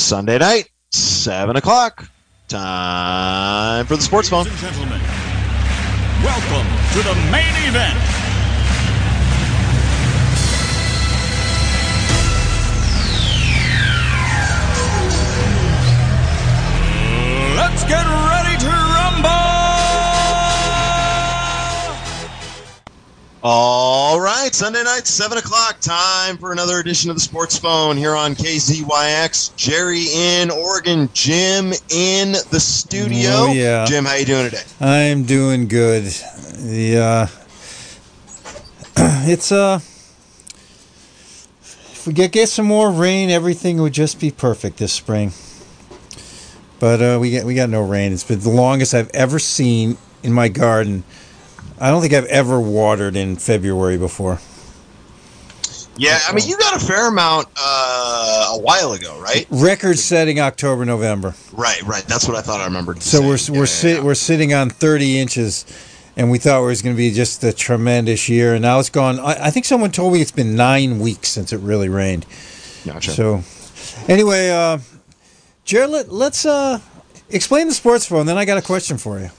Sunday night, 7 o'clock. Time for the sports phone. Ladies and gentlemen, welcome to the main event. Let's get ready to All right, Sunday night, 7 o'clock. Time for another edition of the sports phone here on KZYX. Jerry in Oregon, Jim in the studio. Oh, yeah. Jim, how you doing today? I'm doing good. The uh, it's uh, if we get get some more rain, everything would just be perfect this spring. But uh, we get we got no rain. It's been the longest I've ever seen in my garden. I don't think I've ever watered in February before. Yeah, I mean, you got a fair amount uh, a while ago, right? Record-setting October November. Right, right. That's what I thought I remembered. So we're Yeah, we're yeah, sit, yeah. we're sitting on 30 inches, and we thought it was going to be just a tremendous year, and now it's gone. I, I think someone told me it's been nine weeks since it really rained. Gotcha. So, anyway, uh, Jared, let, let's uh, explain the sports phone. Then I got a question for you.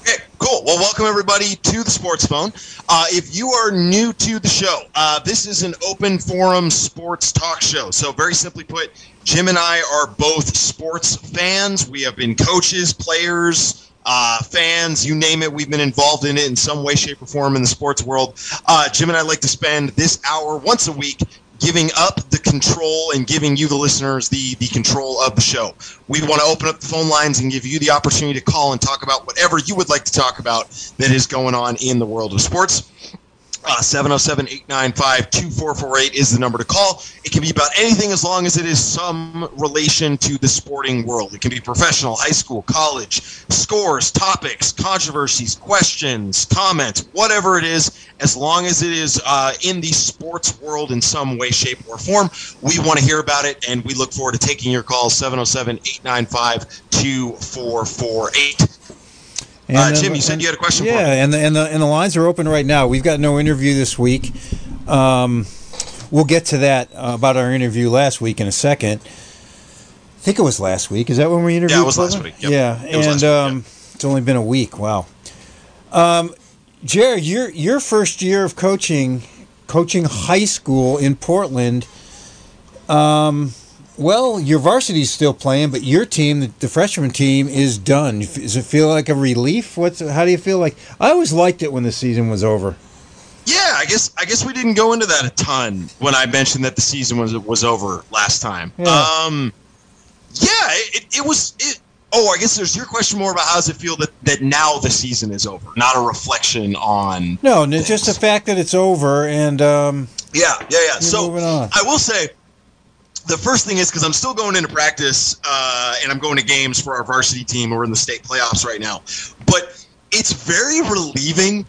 Okay, cool. Well, welcome everybody to the Sports Phone. Uh, if you are new to the show, uh, this is an open forum sports talk show. So, very simply put, Jim and I are both sports fans. We have been coaches, players, uh, fans, you name it. We've been involved in it in some way, shape, or form in the sports world. Uh, Jim and I like to spend this hour once a week giving up the control and giving you the listeners the the control of the show. We want to open up the phone lines and give you the opportunity to call and talk about whatever you would like to talk about that is going on in the world of sports. Uh, 707-895-2448 is the number to call. It can be about anything as long as it is some relation to the sporting world. It can be professional, high school, college, scores, topics, controversies, questions, comments, whatever it is, as long as it is uh, in the sports world in some way, shape, or form. We want to hear about it, and we look forward to taking your calls, 707-895-2448. And, Uh, Jim, you said you had a question Yeah, and the, and the and the lines are open right now. We've got no interview this week. Um, we'll get to that uh, about our interview last week in a second. I think it was last week. Is that when we interviewed? Yeah, it was last week. Yep. Yeah, It and week, um, it's only been a week. Wow. Um, Jared, your your first year of coaching, coaching high school in Portland. Um, well, your varsity's still playing, but your team, the, the freshman team, is done. Does it feel like a relief? What's how do you feel like? I always liked it when the season was over. Yeah, I guess I guess we didn't go into that a ton when I mentioned that the season was was over last time. Yeah. Um, yeah, it, it was. It, oh, I guess there's your question more about how does it feel that that now the season is over, not a reflection on. No, n- just the fact that it's over, and um, Yeah, yeah, yeah. So moving on. I will say. The first thing is because I'm still going into practice uh, and I'm going to games for our varsity team. We're in the state playoffs right now, but it's very relieving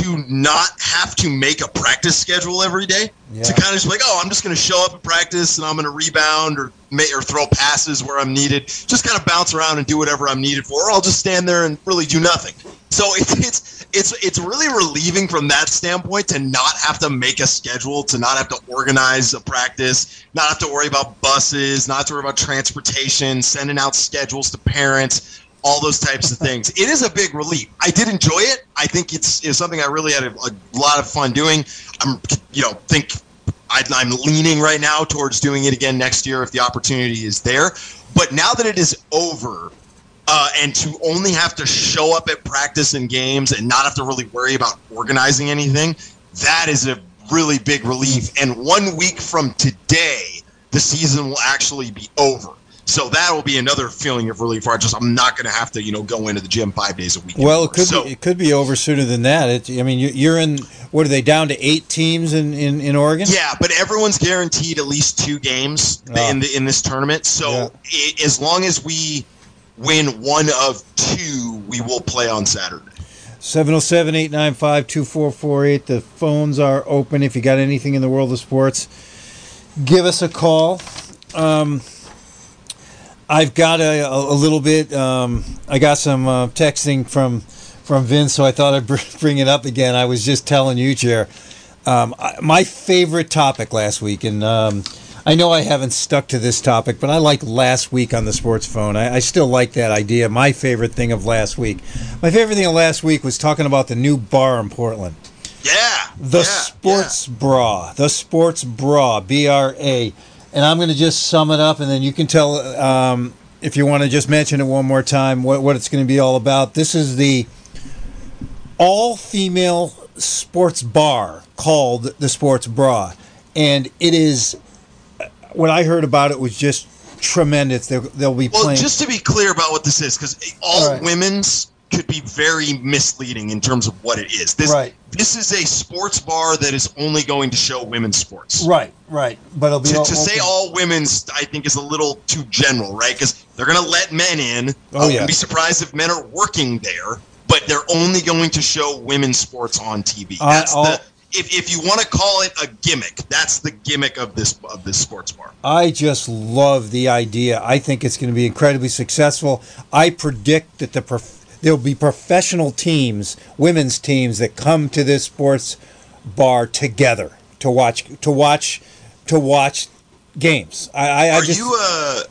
to not have to make a practice schedule every day. Yeah. To kind of just like, oh, I'm just going to show up at practice and I'm going to rebound or ma- or throw passes where I'm needed. Just kind of bounce around and do whatever I'm needed for, or I'll just stand there and really do nothing. So it's it's it's it's really relieving from that standpoint to not have to make a schedule, to not have to organize a practice, not have to worry about buses, not have to worry about transportation, sending out schedules to parents all those types of things. It is a big relief. I did enjoy it. I think it's, it's something I really had a, a lot of fun doing. I'm, you know, think I, I'm leaning right now towards doing it again next year if the opportunity is there. But now that it is over, uh, and to only have to show up at practice and games and not have to really worry about organizing anything, that is a really big relief. And one week from today, the season will actually be over. So that will be another feeling of relief. Where I just I'm not going to have to you know go into the gym five days a week. well, it could so, be, it could be over sooner than that. It, I mean, you- you're in. What are they down to? Eight teams in in, in Oregon. Yeah, but everyone's guaranteed at least two games Ah. in the in this tournament. So Yeah. i as long as we win one of two, we will play on Saturday. 707 895 2448. The phones are open. If you got anything in the world of sports, give us a call. Um, I've got a, a, little bit. Um, I got some uh, texting from from Vince, so I thought I'd br- bring it up again. I was just telling you, Jer, um, I, my favorite topic last week, and um, I know I haven't stuck to this topic, but I like last week on the sports phone. I, I still like that idea. My favorite thing of last week, my favorite thing of last week was talking about the new bar in Portland. Yeah. The yeah, sports bra. The sports bra. B R A. And I'm going to just sum it up, and then you can tell um, if you want to just mention it one more time what, what it's going to be all about. This is the all female sports bar called the Sports Bra. And it is, what I heard about it was just tremendous. They'll, they'll be Well, playing. just to be clear about what this is, because all All right. women's could be very misleading in terms of what it is. This, Right. This is a sports bar that is only going to show women's sports. right, right. But it'll be To, all- to say all women's, I think, is a little too general, right? Because they're going to let men in. Oh, I yeah. wouldn't be surprised if men are working there, but they're only going to show women's sports on TV. That's I'll- the. If, if you want to call it a gimmick, that's the gimmick of this of this sports bar. I just love the idea. I think it's going to be incredibly successful. I predict that the prof- there'll be professional teams, women's teams that come to this sports bar together to watch to watch to watch games. I, I, I Are just you, uh,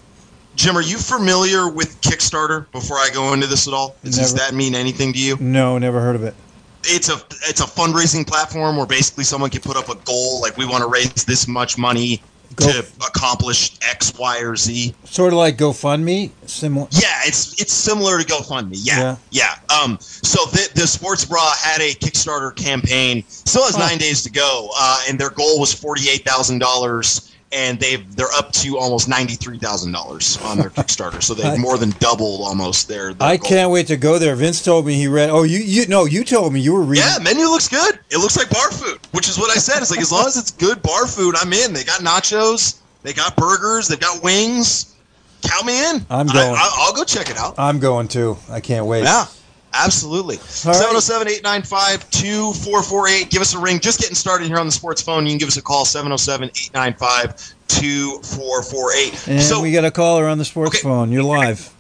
Jim? Are you familiar with Kickstarter? Before I go into this at all, does Never. that mean anything to you? no, never heard of it. It's a it's a fundraising platform where basically someone can put up a goal, like we want to raise this much money Go- to accomplish X, Y, or Z. Sort of like GoFundMe, similar. Yeah, it's it's similar to GoFundMe. Yeah, yeah. Um, so the, the Sports Bra had a Kickstarter campaign. Still has nine days to go, uh, and their goal was forty eight thousand dollars, and they've they're up to almost ninety three thousand dollars on their Kickstarter. So they've more than doubled almost their. their I goal. can't wait to go there. Vince told me he read. Oh, you you no, you told me you were reading. Yeah, menu looks good. It looks like bar food, which is what I said. It's like as long as it's good bar food, I'm in. They got nachos, they got burgers, they've got wings. Count me in. I'm I- going. I, will go check it out. I'm going too. I can't wait. Yeah, absolutely. All right. 707 895 2448. Give us a ring. Just getting started here on the sports phone. You can give us a call 707 895 2448. And So, we got a caller on the sports Okay. phone. You're live.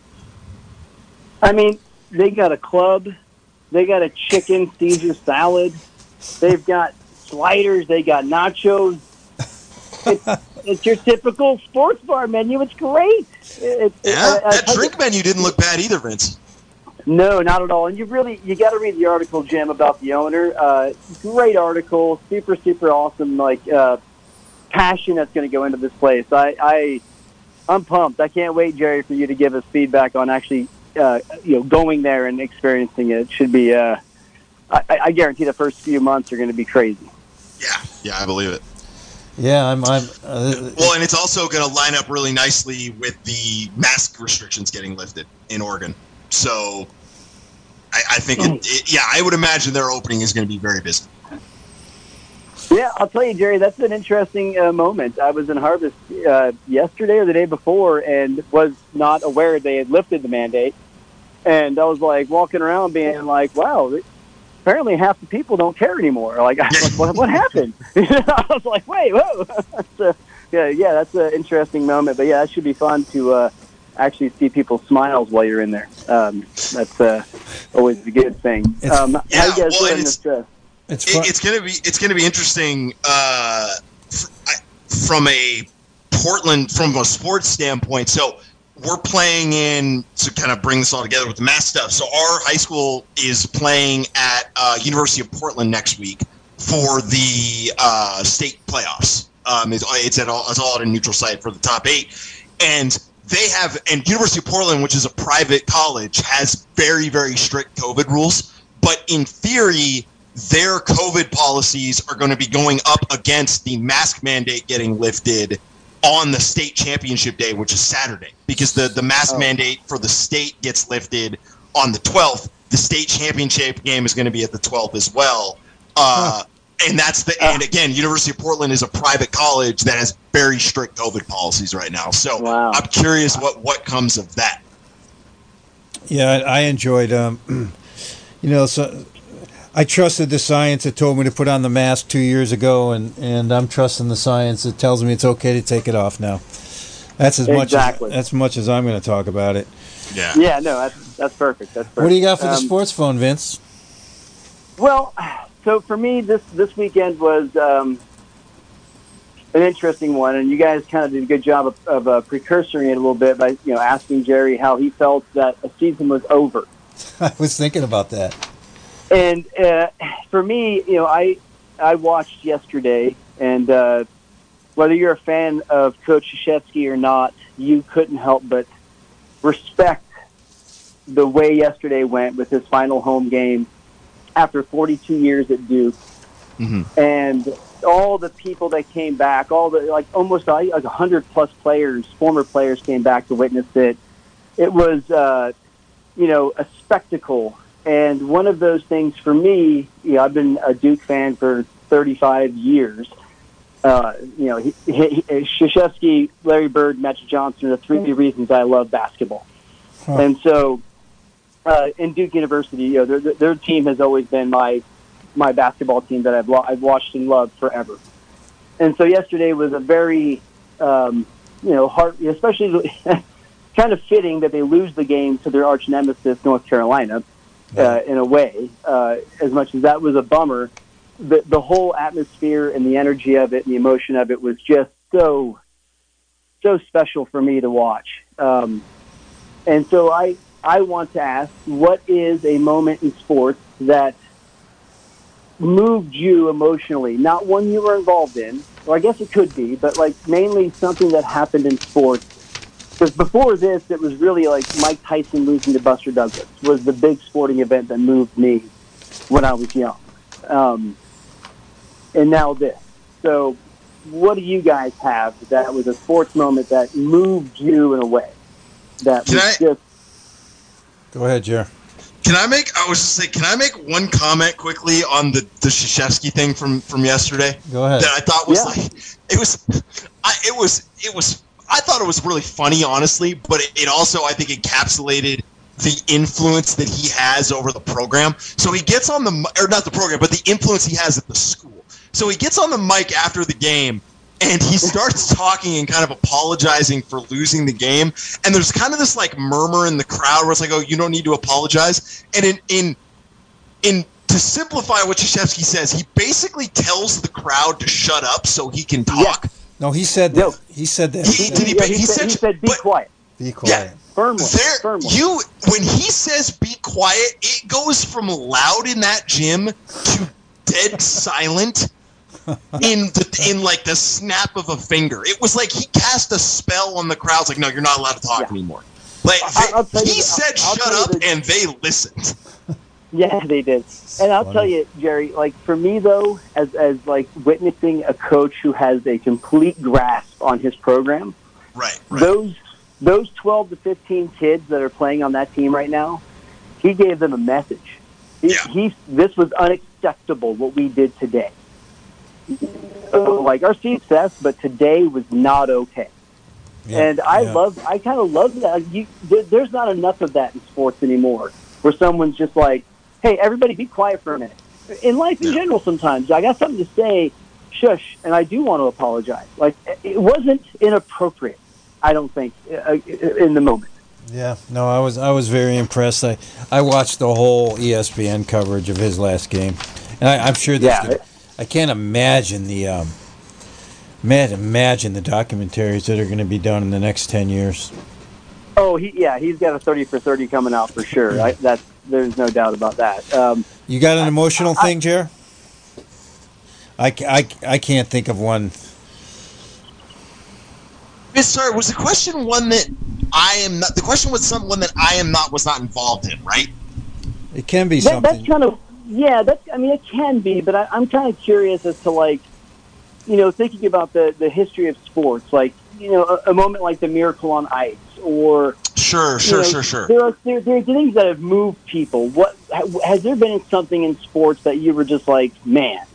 I mean, they got a club, they got a chicken Caesar salad, they've got sliders, they got nachos. It's, it's your typical sports bar menu. It's great. It, it, yeah, I- I that tell drink menu didn't look bad either, Vince. No, not at all. And you really you got to read the article, Jim, about the owner. Uh, great article, super super awesome. Like uh, passion that's going to go into this place. I, I I'm pumped. I can't wait, Jerry, for you to give us feedback on actually uh, you know going there and experiencing it. It should be. Uh, I, I guarantee the first few months are going to be crazy. Yeah, yeah, I believe it. Yeah, I'm. I'm. Uh, Well, and it's also going to line up really nicely with the mask restrictions getting lifted in Oregon. So I, I think, it, it, yeah, I would imagine their opening is going to be very busy. Yeah, I'll tell you, Jerry, that's an interesting uh, moment. I was in Harvest uh, yesterday or the day before and was not aware they had lifted the mandate. And I was like walking around being like, wow, apparently half the people don't care anymore. Like, like what, what happened? I was like, wait, whoa. so, yeah, yeah, that's an interesting moment. But yeah, that should be fun to uh, actually see people's smiles while you're in there. Um, that's uh, always a good thing. It's- um, Yeah, how you guys well, and doing it's- this? Uh, it's It, it's going to be it's going to be interesting uh, from a Portland from a sports standpoint. So we're playing in to kind of bring this all together with the math stuff. So our high school is playing at uh, University of Portland next week for the uh, state playoffs. Um, it's, it's at all it's all at a neutral site for the top eight, and they have and University of Portland, which is a private college, has very very strict COVID rules. But in theory, their COVID policies are going to be going up against the mask mandate getting lifted on the state championship day, which is Saturday, because the, the mask Oh. mandate for the state gets lifted on the 12th. The state championship game is going to be at the 12th as well. Uh, And that's the and again, University of Portland is a private college that has very strict COVID policies right now. So Wow. I'm curious what what comes of that. Yeah, I I enjoyed. Um, you know, so I trusted the science that told me to put on the mask two years ago, and and I'm trusting the science that tells me it's okay to take it off now. That's as much Exactly. as that's much as I'm going to talk about it. Yeah. yeah, no, that's that's perfect. That's perfect. What do you got for the Um, sports phone, Vince? Well, so for me, this this weekend was um, an interesting one, and you guys kind of did a good job of, of uh, precursoring it a little bit by you know asking Jerry how he felt that a season was over. I was thinking about that. And uh, for me, you know, I I watched yesterday, and uh, whether you're a fan of Coach Krzyzewski or not, you couldn't help but respect the way yesterday went with his final home game after 42 years at Duke, Mhm. and all the people that came back, all the like almost like a hundred plus players, former players came back to witness it. It was, uh, you know, a spectacle. And one of those things for me, you know, I've been a Duke fan for 35 years. Uh, you know, he, he, he, Krzyzewski, Larry Bird, Magic Johnson are the three reasons I love basketball. Huh. And so, uh, in Duke University, you know, their, their team has always been my my basketball team that I've lo- I've watched and loved forever. And so yesterday was a very, um, you know, heart, especially kind of fitting that they lose the game to their arch nemesis, North Carolina, uh, in a way. Uh, as much as that was a bummer, the the whole atmosphere and the energy of it and the emotion of it was just so so special for me to watch. Um, and so I I want to ask, what is a moment in sports that moved you emotionally? Not one you were involved in, or I guess it could be, but like mainly something that happened in sports. Because before this, it was really like Mike Tyson losing to Buster Douglas was the big sporting event that moved me when I was young. Um, and now this. So, what do you guys have that was a sports moment that moved you in a way that Can was I- just Go ahead, Jer. Can I make? I was just saying. Can I make one comment quickly on the the Krzyzewski thing from from yesterday Go ahead. that I thought was Yeah. like it was, I it was it was I thought it was really funny, honestly, but it, it also I think encapsulated the influence that he has over the program. So he gets on the or not the program, but the influence he has at the school. So he gets on the mic after the game and he starts talking and kind of apologizing for losing the game. And there's kind of this like murmur in the crowd where it's like, "Oh, you don't need to apologize." And in in in to simplify what Krzyzewski says, he basically tells the crowd to shut up so he can talk. No, he said that. No. He said that. He- did he- yeah, he said, said- he said, "Be but- quiet, Be quiet. firmly, There, firmly." you when he says "be quiet," it goes from loud in that gym to dead silent in the in like the snap of a finger. It was like he cast a spell on the crowds. Like, no, you're not allowed to talk Yeah. anymore. Like I- they- I'll tell you he the- said, I'll "Shut tell you up," the- and they listened. Yeah, they did. And I'll funny. tell you, Jerry, like for me though, as as like witnessing a coach who has a complete grasp on his program, Right, right. those those 12 to 15 kids that are playing on that team right now, he gave them a message. He, Yeah. he this was unacceptable what we did today. So, like our success, but today was not okay. Yeah, And I yeah. love, I kind of love that. You, there, there's not enough of that in sports anymore, where someone's just like, "Hey, everybody, be quiet for a minute." In life in Yeah. general, sometimes I got something to say, shush, and I do want to apologize. Like it wasn't inappropriate. I don't think uh, in the moment. Yeah, no, I was I was very impressed. I I watched the whole ESPN coverage of his last game, and I, I'm sure there's. Yeah. Gonna- I can't imagine the um, man, imagine the documentaries that are going to be done in the next ten years. Oh, he yeah, he's got a thirty for thirty coming out for sure. I, that's there's no doubt about that. Um, You got an emotional thing, Jer? I, I, I can't think of one. Miss, Sorry, was the question one that I am not? The question was someone that I am not was not involved in, right? It can be that, that's something. kind of yeah. That's I mean it can be, but I, I'm kind of curious as to like you know thinking about the the history of sports, like you know a, a moment like the Miracle on Ice, or Sure, you sure, know, sure, sure. There are there, there are things that have moved people. What has there been something in sports that you were just like, man,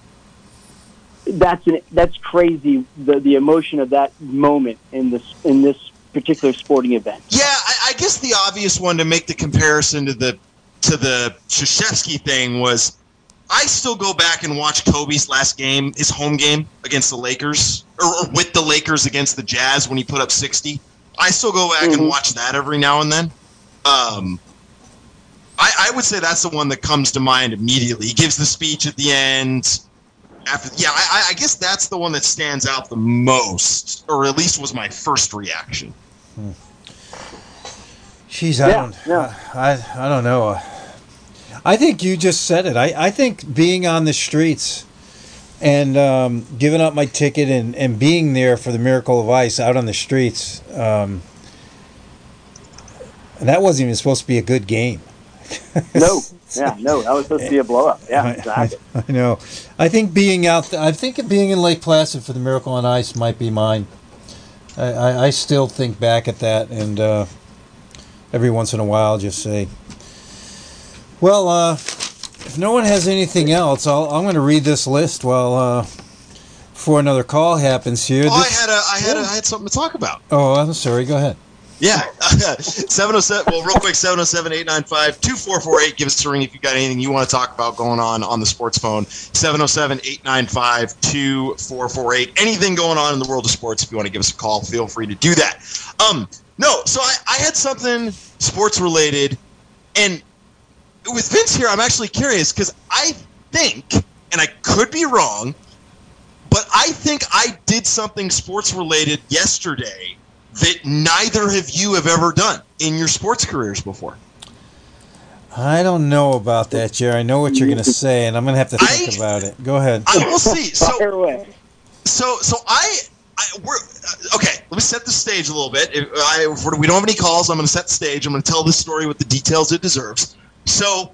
that's an that's crazy. The the emotion of that moment in this in this particular sporting event. Yeah, I, I guess the obvious one to make the comparison to the to the Krzyzewski thing was I still go back and watch Kobe's last game, his home game against the Lakers, or, or with the Lakers against the Jazz when he put up sixty. I still go back and Mhm. watch that every now and then. Um, I, I would say that's the one that comes to mind immediately. He gives the speech at the end. after yeah, I, I guess that's the one that stands out the most, or at least was my first reaction. Jeez, I Yeah, don't. yeah. I I don't know. I think you just said it. I, I think being on the streets and um, giving up my ticket and, and being there for the Miracle of Ice out on the streets, um, and that wasn't even supposed to be a good game. No, yeah, no, that was supposed to be a blow up. Yeah, I, exactly. I, I know. I think being out. I think being in Lake Placid for the Miracle on Ice might be mine. I, I, I still think back at that, and uh, every once in a while, just say, "Well, uh, if no one has anything else, I'll, I'm going to read this list while uh, before another call happens here." Oh, I had a, I had, a, I had something to talk about. oh, I'm sorry. Go ahead. Yeah, seven oh seven. Well, real quick, 707-895-2448. Give us a ring if you got anything you want to talk about going on on the sports phone. 707-895-2448. Anything going on in the world of sports? If you want to give us a call, feel free to do that. Um, no, so I, I had something sports related, and with Vince here, I'm actually curious because I think, and I could be wrong, but I think I did something sports related yesterday that neither of you have ever done in your sports careers before. I don't know about that, Jerry. I know what you're going to say, and I'm going to have to think I- about it. Go ahead. I will see. So, Fire away. so, so I, I we're uh, okay. Let me set the stage a little bit. If, I, if we don't have any calls, I'm going to set the stage. I'm going to tell this story with the details it deserves. So,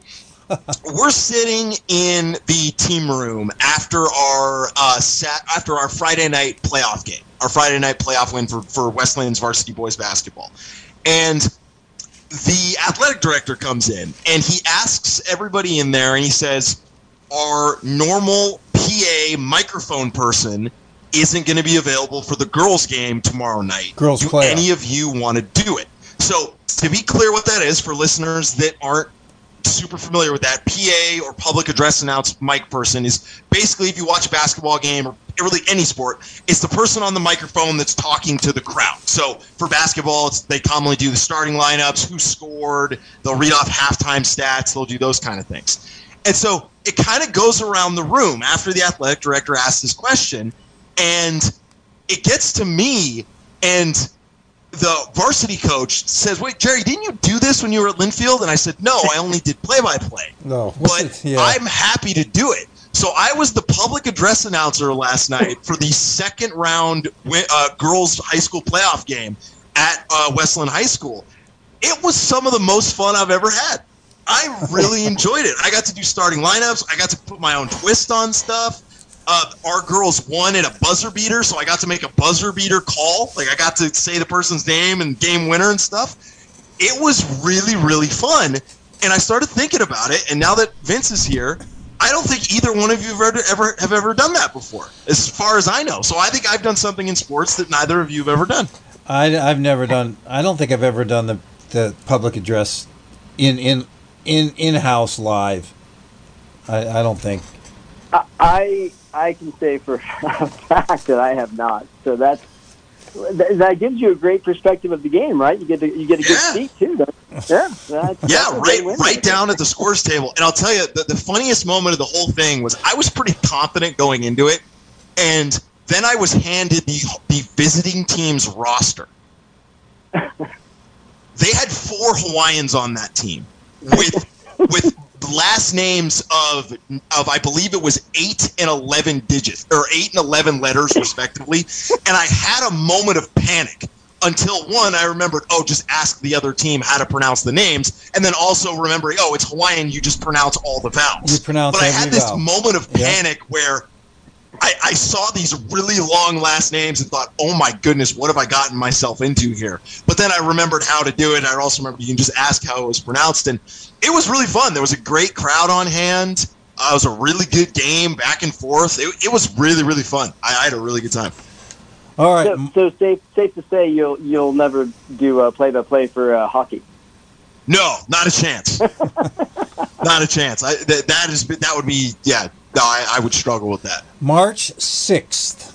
we're sitting in the team room after our uh, sat after our Friday night playoff game, our Friday night playoff win for for Westlands varsity boys basketball, and the athletic director comes in and he asks everybody in there and he says, Our normal PA microphone person isn't going to be available for the girls' game tomorrow night. Girls' do any of you want to do it? So, to be clear, what that is for listeners that aren't super familiar with that, PA or public address announce mic person is basically if you watch a basketball game or really any sport, it's the person on the microphone that's talking to the crowd. So for basketball, it's, they commonly do the starting lineups, who scored, they'll read off halftime stats, they'll do those kind of things. And so it kind of goes around the room after the athletic director asks this question, and it gets to me, and the varsity coach says, "Wait, Jerry, didn't you do this when you were at Linfield?" And I said, "No, I only did play-by-play." No, But yeah. I'm happy to do it. So I was the public address announcer last night for the second round uh, girls high school playoff game at uh, Westland High School. It was some of the most fun I've ever had. I really enjoyed it. I got to do starting lineups. I got to put my own twist on stuff. Uh, our girls won in a buzzer beater, so I got to make a buzzer beater call. Like I got to say the person's name and game winner and stuff. It was really, really fun. And I started thinking about it. And now that Vince is here, I don't think either one of you have ever, ever have ever done that before, as far as I know. So I think I've done something in sports that neither of you have ever done. I, have never done. I don't think I've ever done the the public address in in in in house live. I, I don't think. I- I I can say for a fact that I have not. So that's that gives you a great perspective of the game, right? You get to, you get a good Yeah. seat too. don't you? Yeah, that's, Yeah, that's right, right down at the scores table. And I'll tell you, the, the funniest moment of the whole thing was I was pretty confident going into it, and then I was handed the the visiting team's roster. they had four Hawaiians on that team with with last names of of I believe it was eight and eleven digits or eight and eleven letters respectively, and I had a moment of panic until one I remembered oh just ask the other team how to pronounce the names, and then also remembering oh it's Hawaiian you just pronounce all the vowels. You pronounce but I had this vowel. moment of Yeah. panic where. I, I saw these really long last names and thought, "Oh my goodness, what have I gotten myself into here?" But then I remembered how to do it. I also remember you can just ask how it was pronounced, and it was really fun. There was a great crowd on hand. Uh, it was a really good game, back and forth. It, it was really, really fun. I, I had a really good time. All right. So, so safe safe to say you'll you'll never do uh, play by play for uh, hockey. No, not a chance. not a chance. I, that, that is that would be yeah. No, I, I would struggle with that. March sixth.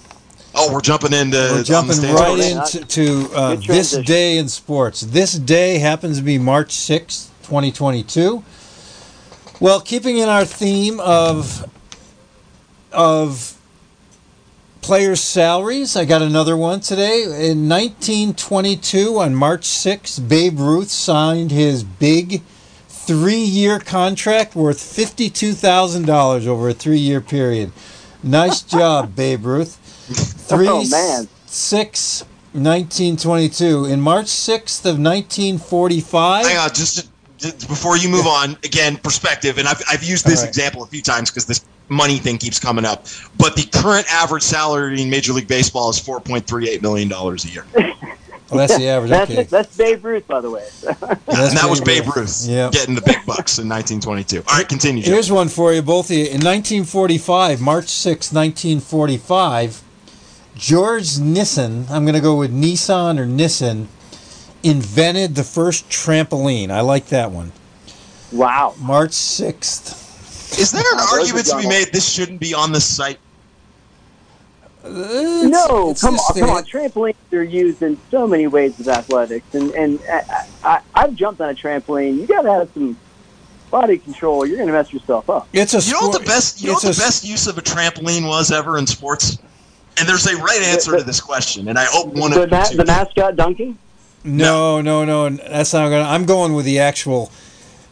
Oh, we're jumping into We're jumping the right into to, uh, this day in sports. This day happens to be March sixth, twenty twenty two. Well, keeping in our theme of of players' salaries, I got another one today. In 1922, on March 6th, Babe Ruth signed his big three-year contract worth $52,000 over a three-year period. Nice job, Babe Ruth. Three, Oh, man. six, 1922. In March 6th of 1945. Hang on, just, just before you move on, again, perspective, and I've, I've used this All right. example a few times because this money thing keeps coming up. But the current average salary in Major League Baseball is four point three eight million dollars a year, Well, that's the average. That's Okay. that's Babe Ruth, by the way. That's that was Babe Babe Ruth Yep. getting the big bucks in 1922. All right, continue. Joe. Here's one for you, both of you. In 1945, March 6, 1945, George Nissen, I'm going to go with Nissan or Nissen, invented the first trampoline. I like that one. wow. March 6th. Is there an argument to be made this shouldn't be on the site? No, it's come the on, come on. Trampolines are used in so many ways with athletics, and and I, I, I've jumped on a trampoline. You got to have some body control. You're going to mess yourself up. It's a You know what the best you know what the best use of a trampoline was ever in sports? And there's a right answer to this question, and I hope one the, of ma- you two the mascot dunking. No, no, no. That's not going to. I'm going with the actual.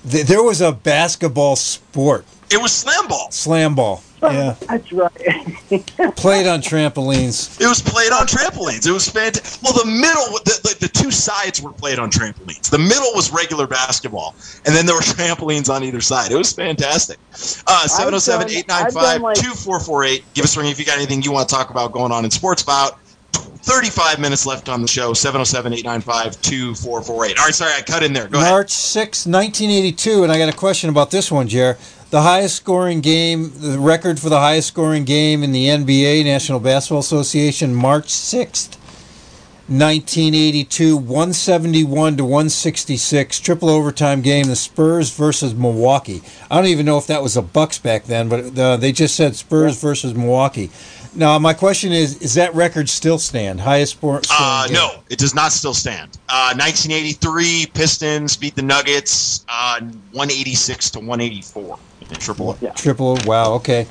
th- There was a basketball sport, It was slam ball. slam ball. Yeah. That's right. Played on trampolines. It was played on trampolines. It was fantastic. Well, the middle, the, the, the two sides were played on trampolines. The middle was regular basketball, and then there were trampolines on either side. It was fantastic. Uh, 707 895 2448. Give us a ring if you got anything you want to talk about going on in sports about. 35 minutes left on the show. 707 895 2448. All right, sorry, I cut in there. Go ahead. March 6, 1982, and I got a question about this one, Jer. The highest scoring game, the record for the highest scoring game in the NBA, National Basketball Association, March 6th, 1982, 171 to 166, triple overtime game, the Spurs versus Milwaukee. I don't even know if that was a Bucks back then, but uh, they just said Spurs versus Milwaukee. Now, my question is, is that record still stand? Highest sport? Uh, no, it does not still stand. Uh, 1983, Pistons beat the Nuggets uh, 186 to 184 in triple. Yeah. Triple. Wow. Okay.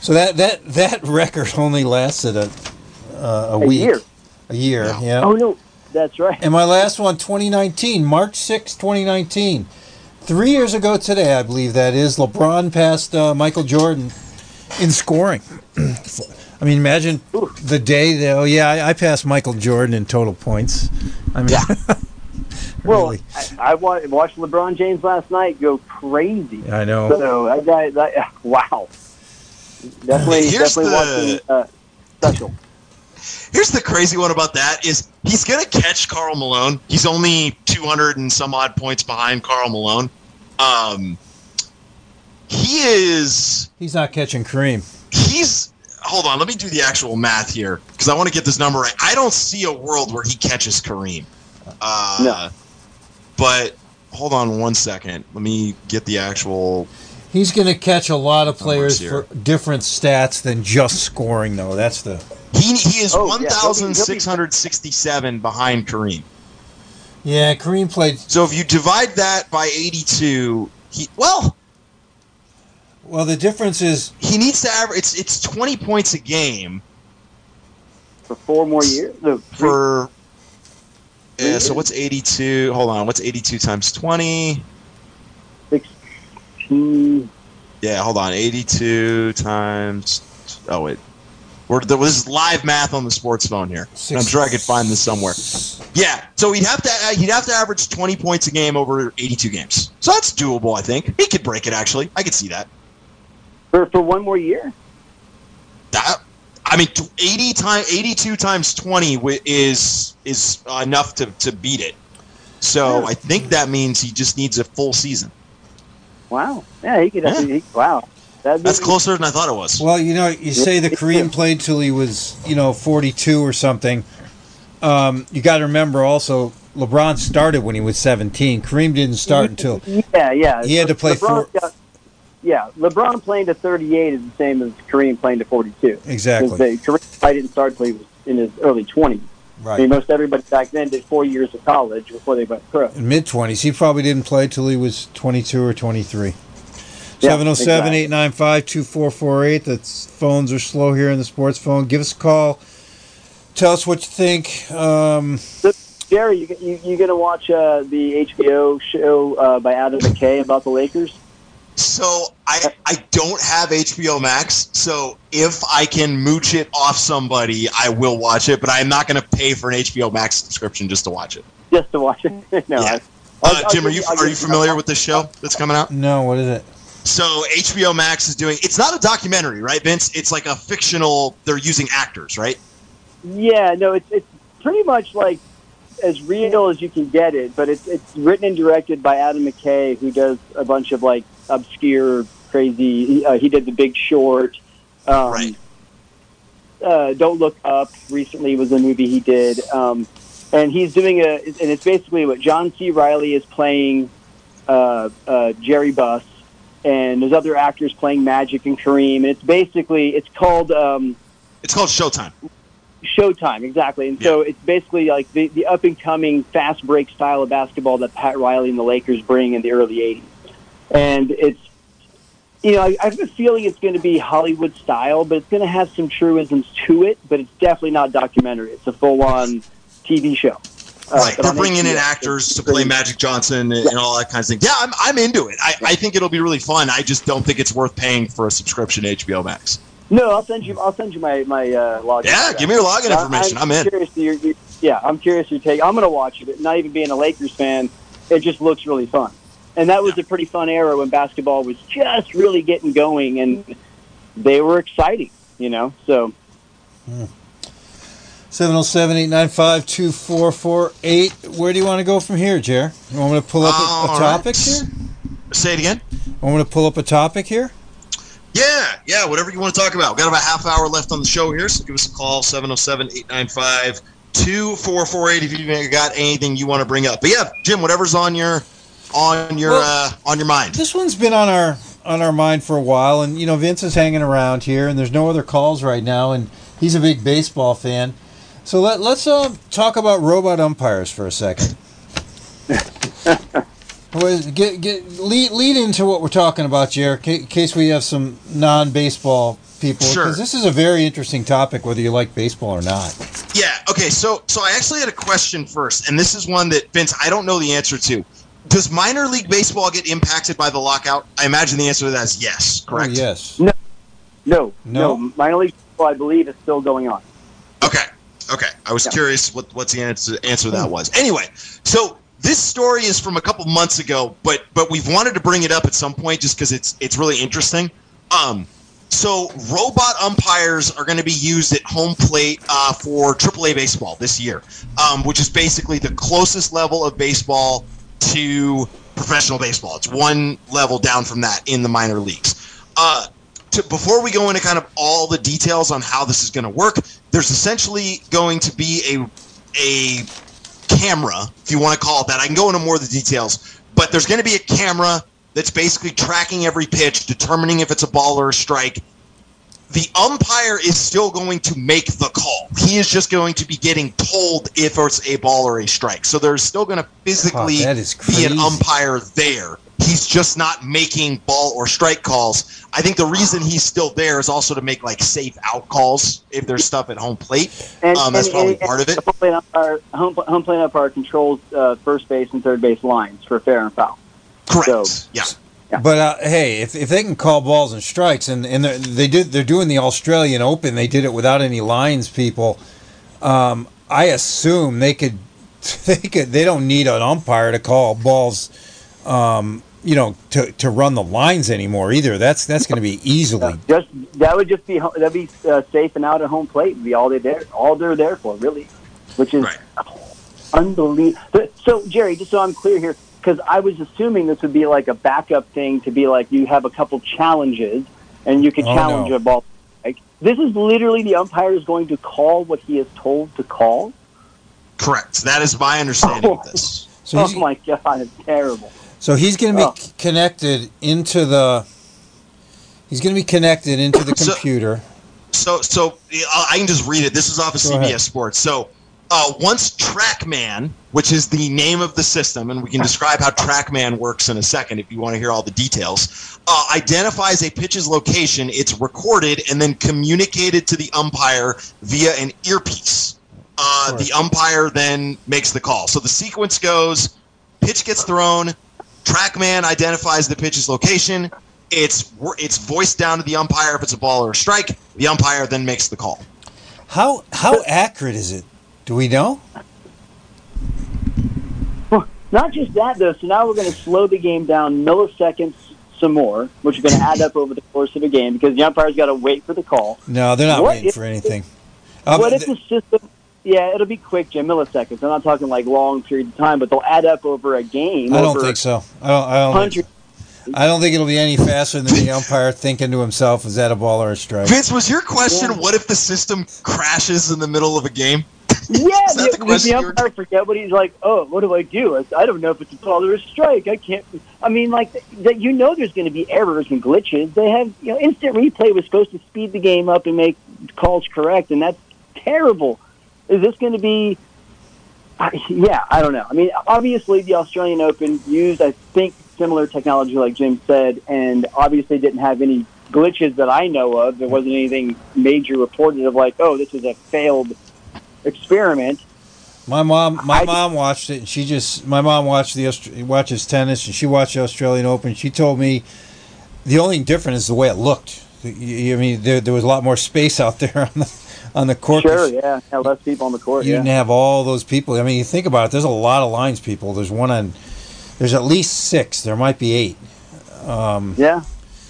So that that that record only lasted a uh, a, A week. year. A year. Yeah. Yeah. Oh no, that's right. And my last one, 2019, March 6, 2019. Three years ago today, I believe that is. LeBron passed uh, Michael Jordan in scoring. I mean, imagine the day that, oh, yeah, I, I passed Michael Jordan in total points. I mean, Yeah. Well. I, I watched LeBron James last night go crazy. I know. So that guy, that, wow, definitely, Here's definitely the- watching uh, special. Here's the crazy one about that is he's gonna catch Karl Malone. He's only 200 and some odd points behind Karl Malone. Um, he is He's not catching Kareem. he's hold on. Let me do the actual math here because I want to get this number right. I don't see a world where he catches Kareem. Uh, No. But hold on one second. Let me get the actual. He's going to catch a lot of players for different stats than just scoring, though. That's the. He, he is Oh, yeah, he'll be- he'll be- 1,667 behind Kareem. Yeah, Kareem played. So if you divide that by 82, he well, Well, the difference is he needs to average. It's it's 20 points a game for four more years. No, three- for. Yeah, so what's 82? Hold on. What's 82 times 20? sixteen. Yeah, hold on. 82 times. Oh, wait. We're, there was live math on the sports phone here. I'm sure I could find this somewhere. Yeah, so he'd have to uh, he'd have to average 20 points a game over 82 games. So that's doable, I think. He could break it actually. I could see that. For for one more year. That I mean, 80 time 82 times 20 is is uh, enough to to beat it. So Yeah. I think that means he just needs a full season. Wow. Yeah, he could. Yeah. He, wow. That'd be, That's closer than I thought it was. Well, you know, you say the Kareem played till he was, you know, 42 or something. Um, you got to remember also, LeBron started when he was 17. Kareem didn't start until. Yeah, yeah. He had to play LeBron's four- got- yeah, LeBron playing to 38 is the same as Kareem playing to 42. Exactly. They- Kareem probably didn't start until he was in his early 20s. Right. I mean, most everybody back then did four years of college before they went pro. In mid 20s. He probably didn't play till he was 22 or 23. Yeah, 707 895 2448. That's phones are slow here in the sports phone. Give us a call. Tell us what you think. Um, Jerry, you you, you gonna watch uh, the HBO show uh, by Adam McKay about the Lakers? So I I don't have HBO Max, so if I can mooch it off somebody, I will watch it. But I'm not going to pay for an HBO Max subscription just to watch it. Just to watch it? no. Yeah. I- I'll- Uh, I'll Jim, are you I'll are give you familiar with this show that's coming out? no, what is it? So HBO Max is doing. It's not a documentary, right, Vince? It's like a fictional. They're using actors, right? Yeah, no, it's it's pretty much like as real as you can get it, but it's it's written and directed by Adam McKay, who does a bunch of like obscure, crazy. He, uh, he did The Big Short. Um, Right. Uh, Don't Look Up recently was a movie he did, um, and he's doing a and it's basically what John C. Reilly is playing uh, uh, Jerry Buss, and there's other actors playing Magic and Kareem, and it's basically it's called. Um, It's called Showtime. Showtime, exactly. And so it's basically like the, the up and coming fast break style of basketball that Pat Riley and the Lakers bring in the early 80s. And it's, you know, I, I have a feeling it's going to be Hollywood style, but it's going to have some truisms to it, but it's definitely not documentary. It's a full on TV show. Uh, right. They're bringing in actors to play Magic Johnson and, and all that kind of thing. Yeah, I'm, I'm into it. I, I think it'll be really fun. I just don't think it's worth paying for a subscription to HBO Max. No, I'll send you. I'll send you my my uh, login. Yeah, give me your login information. I'm in. Curious to your, your, yeah, I'm curious to your take. I'm going to watch it. Not even being a Lakers fan, it just looks really fun. And that was a pretty fun era when basketball was just really getting going, and they were exciting. You know, so 707 895 2448. Where do you want to go from here, Jer? You want me to pull up a, All a right. topic here? Say it again. I Want me to pull up a topic here? Yeah, yeah, whatever you want to talk about. We've got about a half hour left on the show here, so give us a call 707 895 2448 if you've got anything you want to bring up. But yeah, Jim, whatever's on your on your Well- uh, on your mind. This one's been on our on our mind for a while, and you know Vince is hanging around here, and there's no other calls right now, and he's a big baseball fan. So let let's uh, talk about robot umpires for a second. Well, get get lead lead into what we're talking about, Jer, in case we have some non-baseball people, Sure. because this is a very interesting topic, whether you like baseball or not. Yeah. Okay. So, so I actually had a question first, and this is one that Vince, I don't know the answer to. Does minor league baseball get impacted by the lockout? I imagine the answer to that is yes. Correct. Oh, yes. no, No? no, minor league football, I believe, is still going on. Okay. Okay. I was Yeah. curious what what's the answer answer that was. Anyway, so this story is from a couple months ago, but but we've wanted to bring it up at some point just because it's it's really interesting. Um, so robot umpires are going to be used at home plate uh, for AAA baseball this year, um, which is basically the closest level of baseball to professional baseball. It's one level down from that in the minor leagues. Uh, to, before we go into kind of all the details on how this is going to work, there's essentially going to be a a camera, if you want to call it that. I can go into more of the details, but there's going to be a camera that's basically tracking every pitch, determining if it's a ball or a strike. The umpire is still going to make the call. He is just going to be getting told if it's a ball or a strike. So there's still going to physically Oh, that is be an umpire there. He's just not making ball or strike calls. I think the reason he's still there is also to make like safe out calls if there's stuff at home plate. And, Um, that's and- probably and- part of it. and Home plate umpire, home, home plate umpire controls uh, first base and third base lines for fair and foul. Correct. So- yeah. Yeah. But uh, hey, if, if they can call balls and strikes, and, and they're, did they're doing the Australian Open, they did it without any lines, people. Um, I assume they could they could they don't need an umpire to call balls, um, you know, to, to run the lines anymore either. That's that's going to be easily. Just that would just be that'd be uh, safe and out at home plate would be all they there all they're there for really, which is Right. unbelievable. So Jerry, just so I'm clear here, because I was assuming this would be like a backup thing to be like you have a couple challenges and you can Oh, challenge no. a ball. Like this is literally the umpire is going to call what he is told to call. Correct. That is my understanding of this. So oh he's, my god, it's terrible. so he's going to be Oh. connected into the. He's going to be connected into the computer. So, so uh, I can just read it. This is off of Go CBS ahead. Sports. So, uh, once TrackMan, which is the name of the system, and we can describe how TrackMan works in a second if you want to hear all the details, uh, identifies a pitch's location, it's recorded and then communicated to the umpire via an earpiece. Uh, the umpire then makes the call. So the sequence goes pitch gets thrown, TrackMan identifies the pitch's location. It's it's voiced down to the umpire if it's a ball or a strike. The umpire then makes the call. How how accurate is it? Do we know? Well, Not just that, though. So now we're going to slow the game down milliseconds some more, which is going to add up over the course of a game because the umpire's got to wait for the call. No, they're not What waiting for anything. Um, what if th- the system? Yeah, it'll be quick, Jim. Milliseconds. I'm not talking like long periods of time, but they'll add up over a game. I don't think so. I don't. I don't. Hundred. Think, I don't think it'll be any faster than the umpire thinking to himself, "Is that a ball or a strike?" Vince, was your question Yeah. what if the system crashes in the middle of a game? Yeah, Is the, the the, question you were- umpire forget what he's like. Oh, what do I do? I, I don't know if it's a ball or a strike. I can't. I mean, like that. You know, there's going to be errors and glitches. They have, you know, instant replay was supposed to speed the game up and make calls correct, and that's terrible. Is this going to be? I- Yeah, I don't know. I mean, obviously, the Australian Open used, I think, similar technology, like Jim said, and obviously didn't have any glitches that I know of. There wasn't anything major reported of like, oh, this is a failed experiment. My mom, my I- mom watched it, and she just my mom watched the watches tennis, and she watched the Australian Open. She told me the only difference is the way it looked. I mean, there, there was a lot more space out there on the on the court. Sure, yeah, yeah, less people on the court. You yeah. didn't have all those people. I mean, you think about it. There's a lot of lines people. There's one on. There's at least six. There might be eight. Um, Yeah.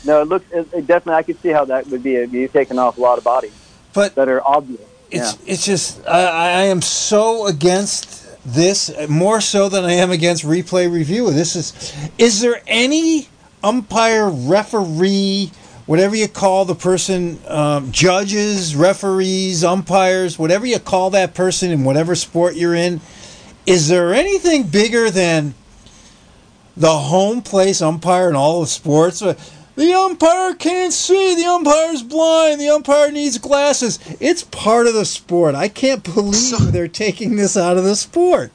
No, it looks it, it definitely. I could see how that would be. Be taking off a lot of bodies but that are obvious. it's it's just I, I am so against this more so than I am against replay review. This is is there any umpire referee whatever you call the person um, judges referees umpires whatever you call that person in whatever sport you're in is there anything bigger than the home plate umpire in all of sports Uh, the umpire can't see. The umpire's blind. The umpire needs glasses. It's part of the sport. I can't believe So- they're taking this out of the sport.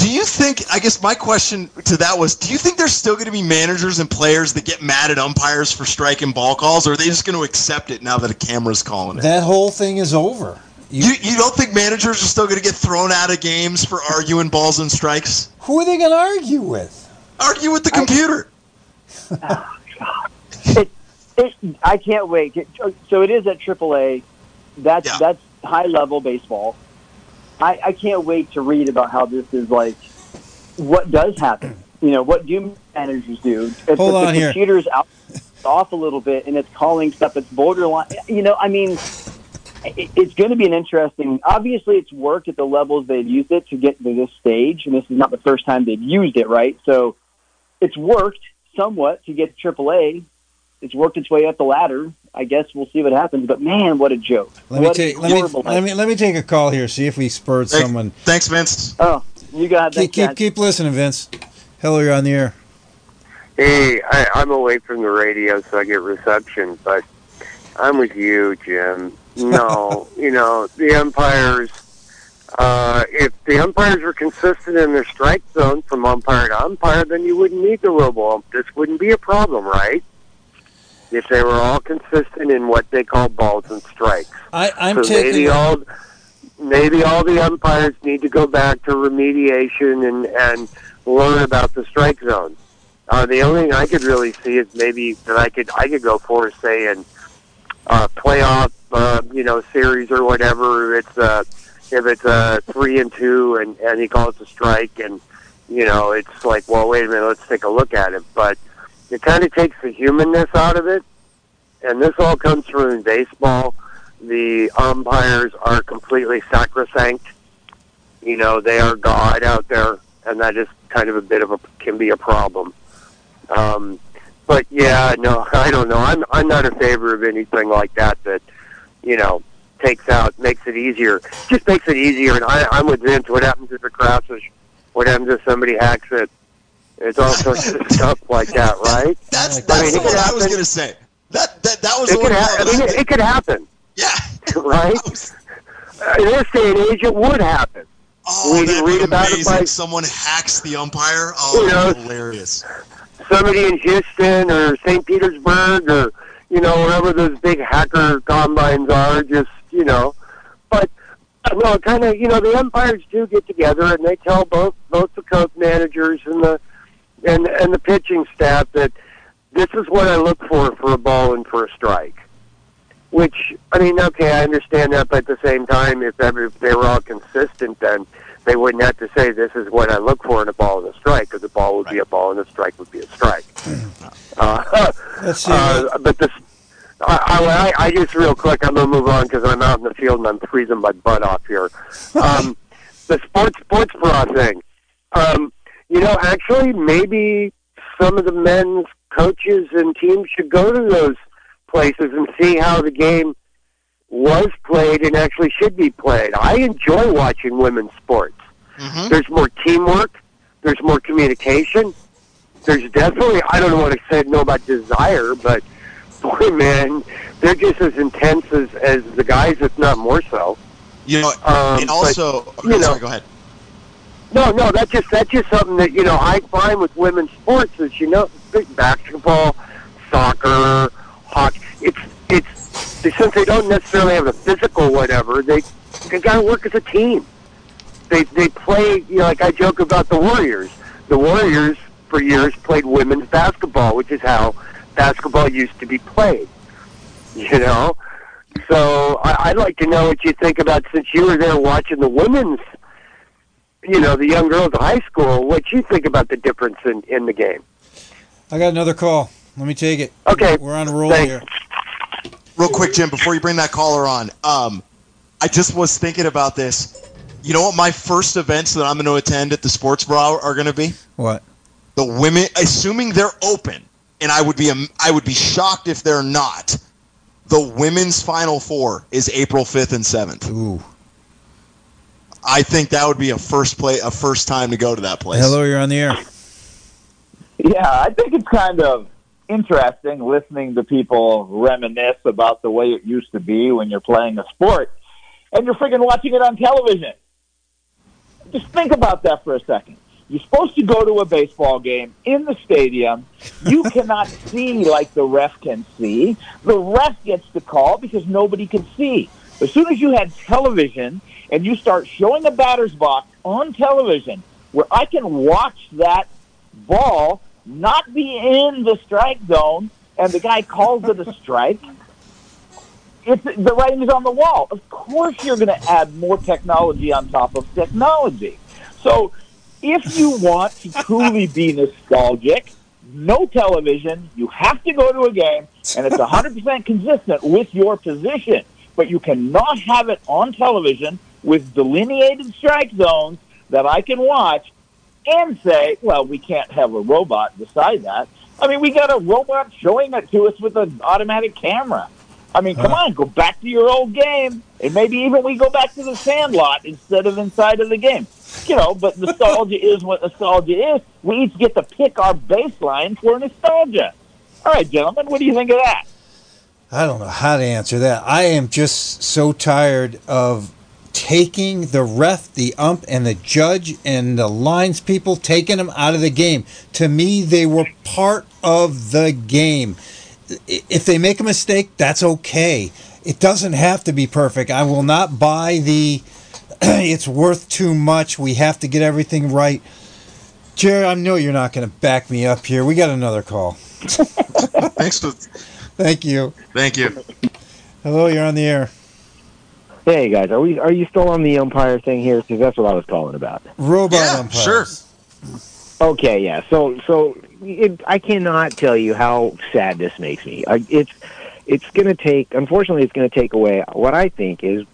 Do you think? I guess my question to that was: Do you think there's still going to be managers and players that get mad at umpires for striking ball calls, or are they just going to accept it now that a camera's calling it? That whole thing is over. You, You, you don't think managers are still going to get thrown out of games for arguing balls and strikes? who are they going to argue with? Argue with the computer. It, it, I can't wait. So it is at AAA. That's Yeah. that's high level baseball. I, I can't wait to read about how this is like. What does happen? You know, what do managers do? If, Hold if on the here. computer's out off a little bit and it's calling stuff that's borderline. You know, I mean, it, it's going to be an interesting. Obviously, it's worked at the levels they've used it to get to this stage, and this is not the first time they've used it, right? So, it's worked somewhat to get to AAA. It's worked its way up the ladder. I guess we'll see what happens. But man, what a joke! Let me What a take let me, horrible let me let me take a call here. See if we spurred Thank- someone. Thanks, Vince. Oh, you got Keep, that. keep keep listening, Vince. Hello, you're on the air. Hey, I, I'm away from the radio, so I get reception. But I'm with you, Jim. No, you know the umpires. Uh, if the umpires were consistent in their strike zone from umpire to umpire, then you wouldn't need the robo ump. This wouldn't be a problem, right? If they were all consistent in what they call balls and strikes. I, I'm so taking. maybe all maybe all the umpires need to go back to remediation and and learn about the strike zone. Uh, the only thing I could really see is maybe that I could I could go for say in uh, playoff uh, you know series or whatever. It's uh, if it's a three and two and and he calls a strike and you know it's like well wait a minute let's take a look at it, but it kind of takes the humanness out of it. And this all comes from in baseball the umpires are completely sacrosanct. You know, they are God out there, and that is kind of a bit of a can be a problem. Um, but yeah, no, I don't know. I'm I'm not in favor of anything like that. That you know takes out makes it easier. Just makes it easier. And I, I'm with Vince. What happens if it crashes? What happens if somebody hacks it? It's all sorts of stuff like that, right? That's I that's mean, the one could I was going to say. That that that was It the one. ha- I mean, it, it could happen, yeah. right? I was- in this day and age, it would happen. Oh, Read- that'd read be about it amazing. by- Someone hacks the umpire. Oh, You know, hilarious. somebody in Houston or St. Petersburg or you know wherever those big hacker combines are. Just you know, but uh, no, kind of you know the umpires do get together and they tell both both the coach managers and the and and the pitching staff that this is what I look for for a ball and for a strike. Which I mean, okay, I understand that, but at the same time, if, every, if they were all consistent, then they wouldn't have to say this is what I look for in a ball and a strike, because a ball would be a ball and a strike would be a strike. Uh, Let's see. uh, but this, I, I, I just real quick, I'm gonna move on because I'm out in the field and I'm freezing my butt off here. Um, the sports sports bra thing. Um, you know, actually, maybe some of the men's coaches and teams should go to those places and see how the game was played and actually should be played. I enjoy watching women's sports. Mhm. There's more teamwork. There's more communication. There's definitely I don't know what I said know about desire, but boy, man, they're just as intense as as the guys, if not more so. You know, Um, and also, you know- sorry, go ahead. No, no, that's just that's just something that you know I find with women's sports is you know big basketball, soccer, hockey. It's it's since they don't necessarily have a physical whatever, they they got to work as a team. They they play you know like I joke about the Warriors. The Warriors for years played women's basketball, which is how basketball used to be played. You know, so I, I'd like to know what you think about since you were there watching the women's you know, the young girls at high school, what you think about the difference in, in the game. I got another call. Let me take it. Okay. We're on a roll Thanks. here. Real quick, Jim, before you bring that caller on, um, I just was thinking about this. You know what my first events that I'm going to attend at the Sports Bra are going to be? What? The women, assuming they're open, and I would be I would be shocked if they're not. The women's Final Four is April 5th and 7th. Ooh. I think that would be a first play, a first time to go to that place. Hello, you're on the air. Yeah, I think it's kind of interesting listening to people reminisce about the way it used to be when you're playing a sport and you're freaking watching it on television. Just think about that for a second. You're supposed to go to a baseball game in the stadium. You cannot see like the ref can see. The ref gets the call because nobody can see. As soon as you had television and you start showing a batter's box on television where I can watch that ball not be in the strike zone and the guy calls it a strike, it's the writing is on the wall. Of course you're going to add more technology on top of technology. So if you want to truly be nostalgic, no television, you have to go to a game and it's 100% consistent with your position, but you cannot have it on television with delineated strike zones that I can watch and say, well, we can't have a robot decide that. I mean, we got a robot showing it to us with an automatic camera. I mean, come uh-huh. on, go back to your old game, and maybe even we go back to the sandlot instead of inside of the game. You know, but nostalgia is what nostalgia is. We each get to pick our baseline for nostalgia. All right, gentlemen, what do you think of that? I don't know how to answer that. I am just so tired of taking the ref, the ump, and the judge and the lines people taking them out of the game. To me, they were part of the game. If they make a mistake, that's okay. It doesn't have to be perfect. I will not buy the it's worth too much. We have to get everything right. Jerry, I know you're not going to back me up here. We got another call. Thanks for, Thank you. thank you. Hello, you're on the air. Hey guys, are we are you still on the umpire thing here? Because that's what I was calling about. Robot Yeah, umpires. sure. Okay, yeah. So so it, I cannot tell you how sad this makes me. I, it's it's going to take. Unfortunately, it's going to take away what I think is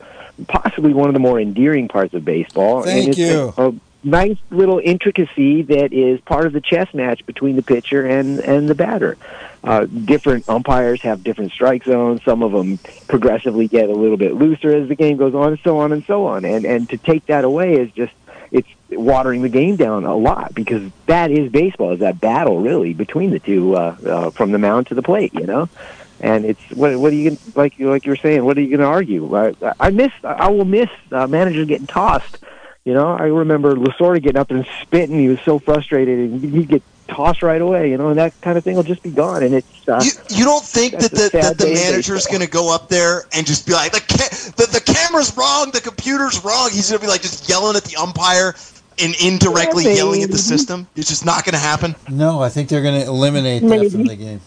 possibly one of the more endearing parts of baseball. Thank and it's you. A, a nice little intricacy that is part of the chess match between the pitcher and and the batter. Uh, different umpires have different strike zones. Some of them progressively get a little bit looser as the game goes on, and so on and so on. And and to take that away is just it's watering the game down a lot because that is baseball. Is that battle really between the two uh, uh, from the mound to the plate? You know. And it's what what are you gonna, like like you were saying? What are you going to argue? I, I miss I will miss uh, managers getting tossed You know, I remember Lasorda getting up there and spitting. He was so frustrated, and he'd get tossed right away. You know, and that kind of thing will just be gone. And it's uh, You, you don't think that the, that the manager's going to go up there and just be like, the, ca- the the camera's wrong, the computer's wrong. He's going to be like just yelling at the umpire and indirectly Yeah, yelling at the system. It's just not going to happen. No, I think they're going to eliminate that from the game.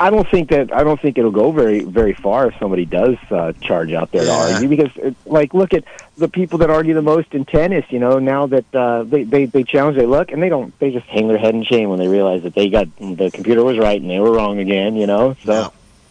I don't think that I don't think it'll go very very far if somebody does uh, charge out there Yeah. to argue because it, like look at the people that argue the most in tennis. You know now that uh, they, they they challenge, they look and they don't they just hang their head in shame when they realize that they got the computer was right and they were wrong again. You know so. Yeah.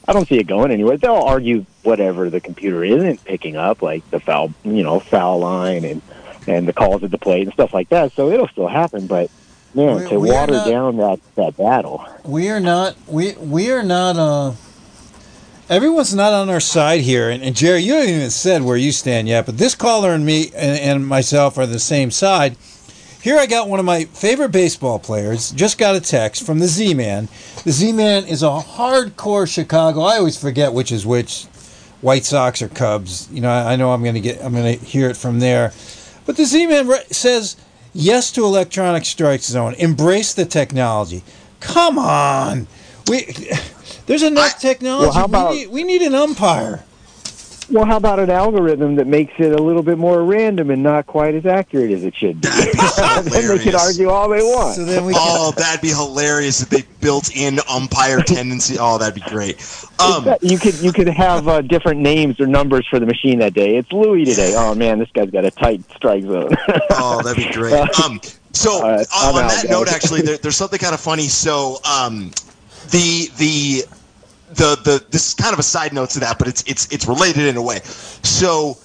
I don't see it going anywhere. They'll argue whatever the computer isn't picking up, like the foul, you know, foul line and and the calls at the plate and stuff like that. So it'll still happen, but man, We- to we water not- down that that battle, We are not. We we are not. Uh, everyone's not on our side here. And, and Jerry, you haven't even said where you stand yet. But this caller and me and, and myself are the same side. Here I got one of my favorite baseball players. Just got a text from the Z-Man. The Z-Man is a hardcore Chicago. I always forget which is which, White Sox or Cubs. You know, I, I know I'm going to get. I'm going to hear it from there. But the Z-Man says yes to electronic strike zone. Embrace the technology. Come on, we. There's enough technology. Well, about- we, need, we need an umpire. Well, how about an algorithm that makes it a little bit more random and not quite as accurate as it should be? Then they could argue all they want. So then we can, Oh, that'd be hilarious if they built in umpire tendency. Oh, that'd be great. Um, you could you could have uh, different names or numbers for the machine that day. It's Louis today. Oh man, this guy's got a tight strike zone. oh, that'd be great. Um, so All right, on, on out, that guys. note, actually, there, there's something kind of funny. So um, the the the the this is kind of a side note to that, but it's it's it's related in a way. So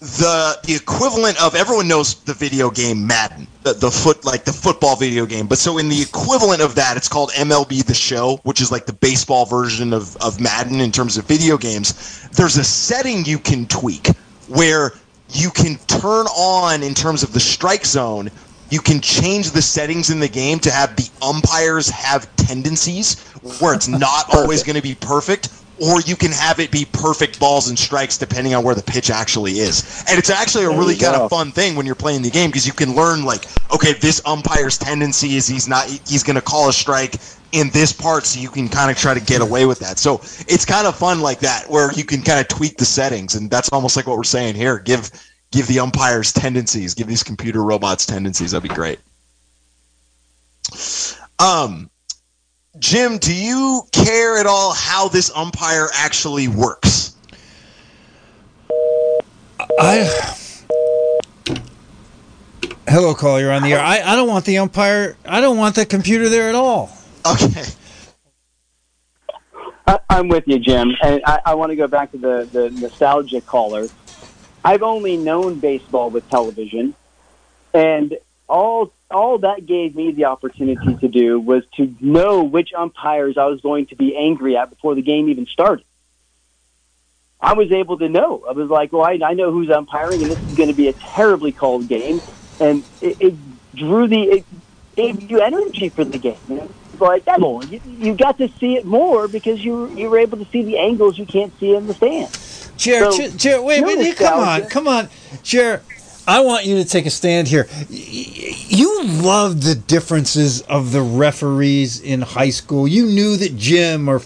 the the equivalent of everyone knows the video game Madden, the, the foot like the football video game. But so in the equivalent of that, it's called MLB The Show, which is like the baseball version of of Madden in terms of video games. There's a setting you can tweak where you can turn on in terms of the strike zone. You can change the settings in the game to have the umpires have tendencies where it's not always going to be perfect, or you can have it be perfect balls and strikes depending on where the pitch actually is. And it's actually a really kind of fun thing when you're playing the game because you can learn like, okay, this umpire's tendency is he's not he's going to call a strike in this part, so you can kind of try to get away with that. So it's kind of fun like that where you can kind of tweak the settings, and that's almost like what we're saying here. Give give the umpires tendencies, give these computer robots tendencies. That'd be great. Um, Jim, do you care at all how this umpire actually works? I. Hello, caller. You're on the air. I, I don't want the umpire. I don't want the computer there at all. Okay. I, I'm with you, Jim, and I, I want to go back to the, the nostalgic caller. I've only known baseball with television, and all all that gave me the opportunity to do was to know which umpires I was going to be angry at before the game even started. I was able to know. I was like, well, I, I know who's umpiring, and this is going to be a terribly called game, and it, it drew the it gave you energy for the game. You know? Like that. You, you got to see it more because you you were able to see the angles you can't see in the stand. Jared, So, Jared, wait, wait, come on, come on, Jared. I want you to take a stand here. You loved the differences of the referees in high school. You knew that Jim or,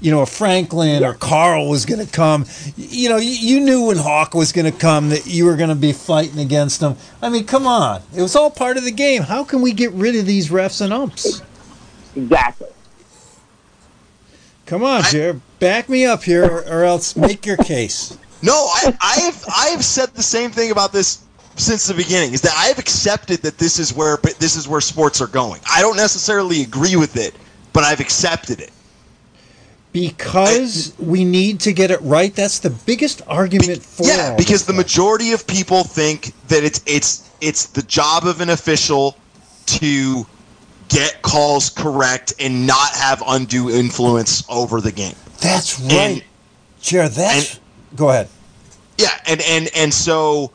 you know, Franklin or Carl was going to come. You know, you knew when Hawk was going to come that you were going to be fighting against them. I mean, come on. It was all part of the game. How can we get rid of these refs and umps? Exactly. Come on, Jared. Back me up here or, or else make your case. No, I, I have I have said the same thing about this since the beginning. Is that I have accepted that this is where this is where sports are going. I don't necessarily agree with it, but I've accepted it. Because we need to get it right. That's the biggest argument for yeah, because the majority of people think that it's it's it's the job of an official to get calls correct and not have undue influence over the game. That's right, And- Jared. That's go ahead. Yeah, and and and so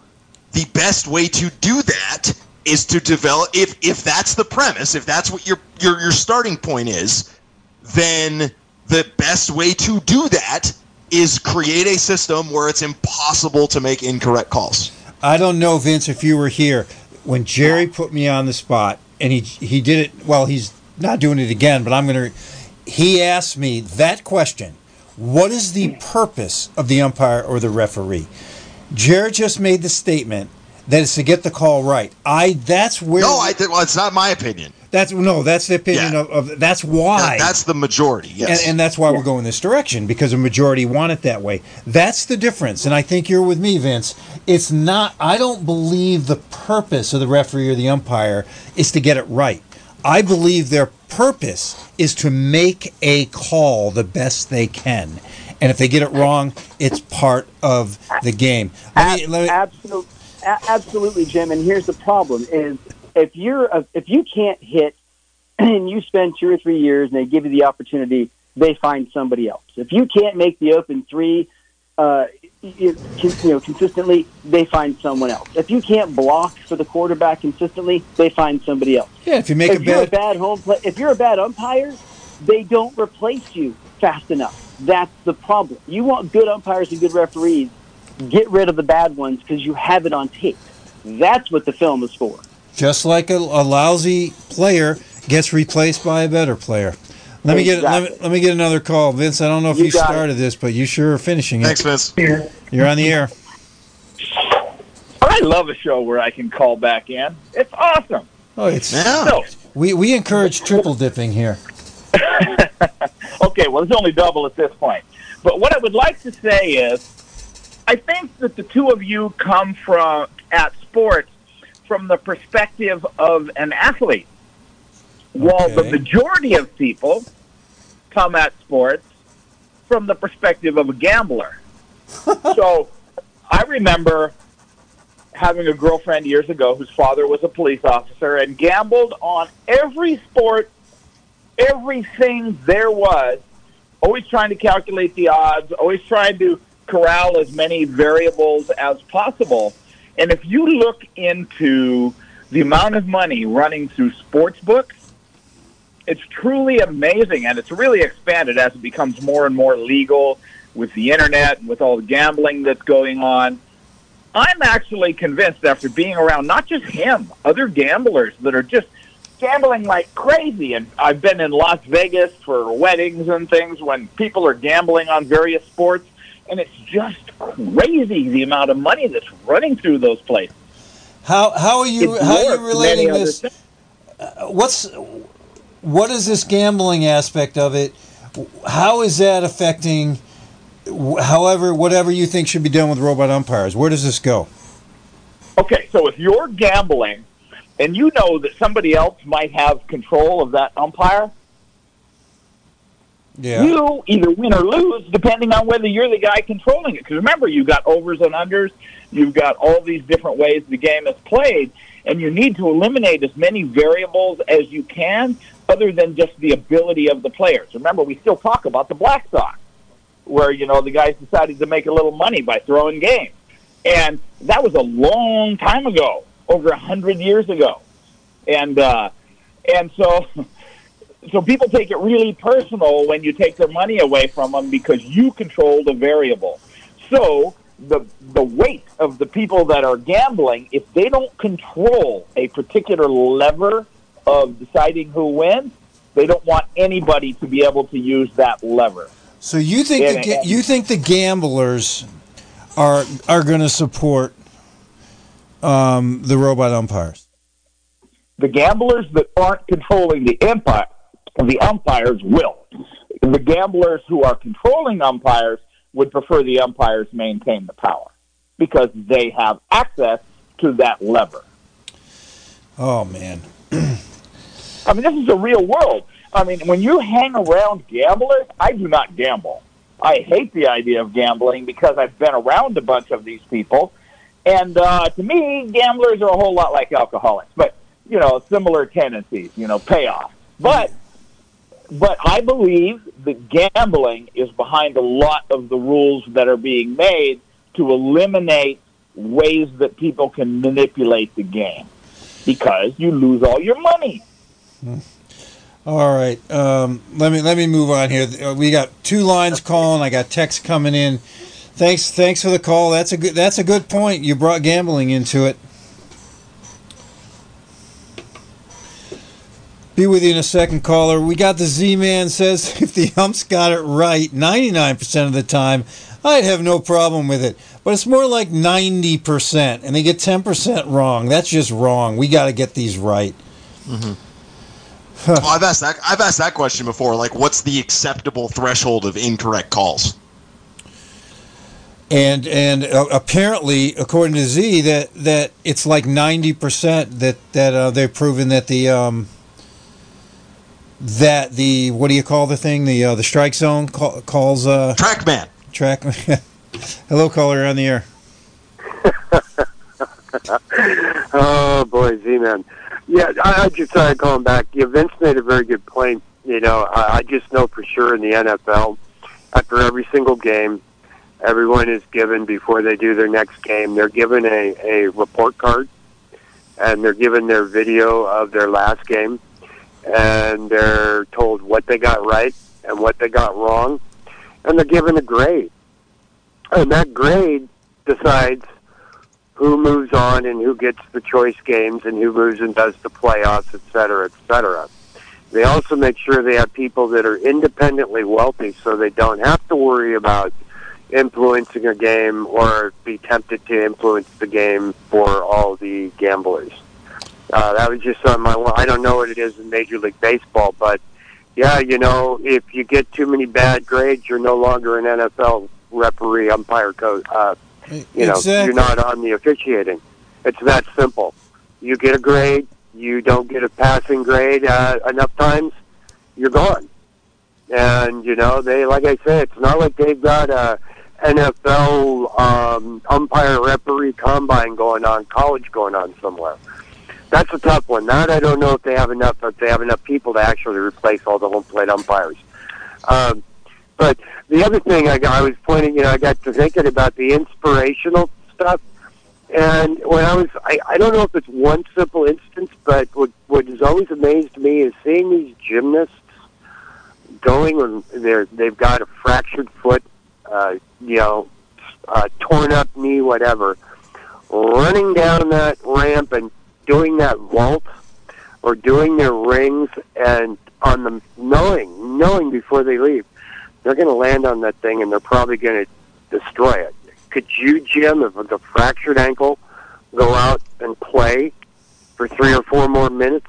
the best way to do that is to develop if if that's the premise, if that's what your your your starting point is, then the best way to do that is create a system where it's impossible to make incorrect calls. I don't know, Vince, if you were here when Jerry put me on the spot, and he he did it. Well, he's not doing it again, but I'm gonna. He asked me that question: What is the purpose of the umpire or the referee? Jared just made the statement that it's to get the call right. I that's where No, I. Well, it's not my opinion. That's no that's the opinion Yeah. of, of that's why That- that's the majority. Yes. and, and that's why we're going this direction because a majority want it that way. That's the difference, and I think you're with me, Vince. It's not. I don't believe the purpose of the referee or the umpire is to get it right. I believe their purpose is to make a call the best they can, and if they get it wrong, it's part of the game. Let me, let me, Absolutely, absolutely, Jim. And here's the problem: is if you're a, if you can't hit, and you spend two or three years, and they give you the opportunity, they find somebody else. If you can't make the open three, uh, you, you know, consistently, they find someone else. If you can't block for the quarterback consistently, they find somebody else. yeah, if you make if a you're a bad, bad home play, if you're a bad umpire, they don't replace you fast enough. That's the problem. You want good umpires and good referees. Get rid of the bad ones because you have it on tape. That's what the film is for. Just like a, a lousy player gets replaced by a better player. Let me get let me, let me get another call, Vince. I don't know if you, You got it. started this, but you sure are finishing it. Thanks, Vince. You're on the air. I love a show where I can call back in. It's awesome. Oh, it's Yeah. So, we we encourage triple dipping here. okay, well, it's only double at this point. But what I would like to say is, I think that the two of you come from at sports from the perspective of an athlete, while the majority of people come at sports from the perspective of a gambler. so, I remember having a girlfriend years ago whose father was a police officer and gambled on every sport everything there was, always trying to calculate the odds, always trying to corral as many variables as possible. And if you look into the amount of money running through sports books, it's truly amazing, and it's really expanded as it becomes more and more legal with the internet and with all the gambling that's going on. I'm actually convinced after being around not just him, other gamblers that are just gambling like crazy. And I've been in Las Vegas for weddings and things when people are gambling on various sports, and it's just crazy the amount of money that's running through those places. How how are you It's how are you relating this? thing. Uh, what's what is this gambling aspect of it? How is that affecting? However, whatever you think should be done with robot umpires, where does this go? Okay, so if you're gambling and you know that somebody else might have control of that umpire, Yeah. you either win or lose depending on whether you're the guy controlling it. Because remember, you've got overs and unders, you've got all these different ways the game is played, and you need to eliminate as many variables as you can other than just the ability of the players. Remember, we still talk about the Black Sox, where, you know, the guys decided to make a little money by throwing games. And that was a long time ago, over a hundred years ago. And, uh, and so, so people take it really personal when you take their money away from them because you control the variable. So the the weight of the people that are gambling, if they don't control a particular lever of deciding who wins, they don't want anybody to be able to use that lever. So you think Yeah, the, yeah. you think the gamblers are are going to support um, the robot umpires? The gamblers that aren't controlling the umpire, the umpires will. The gamblers who are controlling umpires would prefer the umpires maintain the power because they have access to that lever. Oh man, I mean, this is a real world. I mean, when you hang around gamblers, I do not gamble. I hate the idea of gambling because I've been around a bunch of these people. And uh, to me, gamblers are a whole lot like alcoholics, but, you know, similar tendencies, you know, payoff. But, but I believe that gambling is behind a lot of the rules that are being made to eliminate ways that people can manipulate the game because you lose all your money. All right, um, let me let me move on here. Uh, We got two lines calling. I got text coming in. Thanks, thanks for the call. That's a good. That's a good point. You brought gambling into it. Be with you in a second, caller. We got the Z Man says if the umps got it right 99% of the time, I'd have no problem with it. But it's more like 90%, and they get 10% wrong. That's just wrong. We got to get these right. Well, I've asked that. I've asked that question before. Like, what's the acceptable threshold of incorrect calls? and and uh, apparently, according to Z, that that it's like ninety percent that that uh, they've proven that the um, that the what do you call the thing the uh, the strike zone call, calls uh, Trackman. track. Hello, caller, on the air. Oh boy, Z man. Yeah, I, I just started calling back. Yeah, Vince made a very good point. You know, I, I just know for sure in the NFL, after every single game, everyone is given before they do their next game. They're given a, a report card, and they're given their video of their last game, and they're told what they got right and what they got wrong, and they're given a grade, and that grade decides who moves on and who gets the choice games and who moves and does the playoffs, et cetera, et cetera. They also make sure they have people that are independently wealthy so they don't have to worry about influencing a game or be tempted to influence the game for all the gamblers. Uh, that was just on my. I don't know what it is in Major League Baseball, but yeah, you know, if you get too many bad grades, you're no longer an NFL referee, umpire, coach. Uh, you know, Exactly. you're not on the officiating. It's that simple. You get a grade, you don't get a passing grade uh, enough times, you're gone. And you know, they like I said, it's not like they've got a NFL um, umpire referee combine going on, college going on somewhere. That's a tough one. That I don't know if they have enough. If they have enough people to actually replace all the home plate umpires. Um, but the other thing I, got, I was pointing, you know, I got to thinking about the inspirational stuff. And when I was, I, I don't know if it's one simple instance, but what, what has always amazed me is seeing these gymnasts going when they're, they've got a fractured foot, uh, you know, uh, torn up knee, whatever, running down that ramp and doing that vault or doing their rings and on them, knowing, knowing before they leave, they're going to land on that thing and they're probably going to destroy it. Could you, Jim, if with a fractured ankle, go out and play for three or four more minutes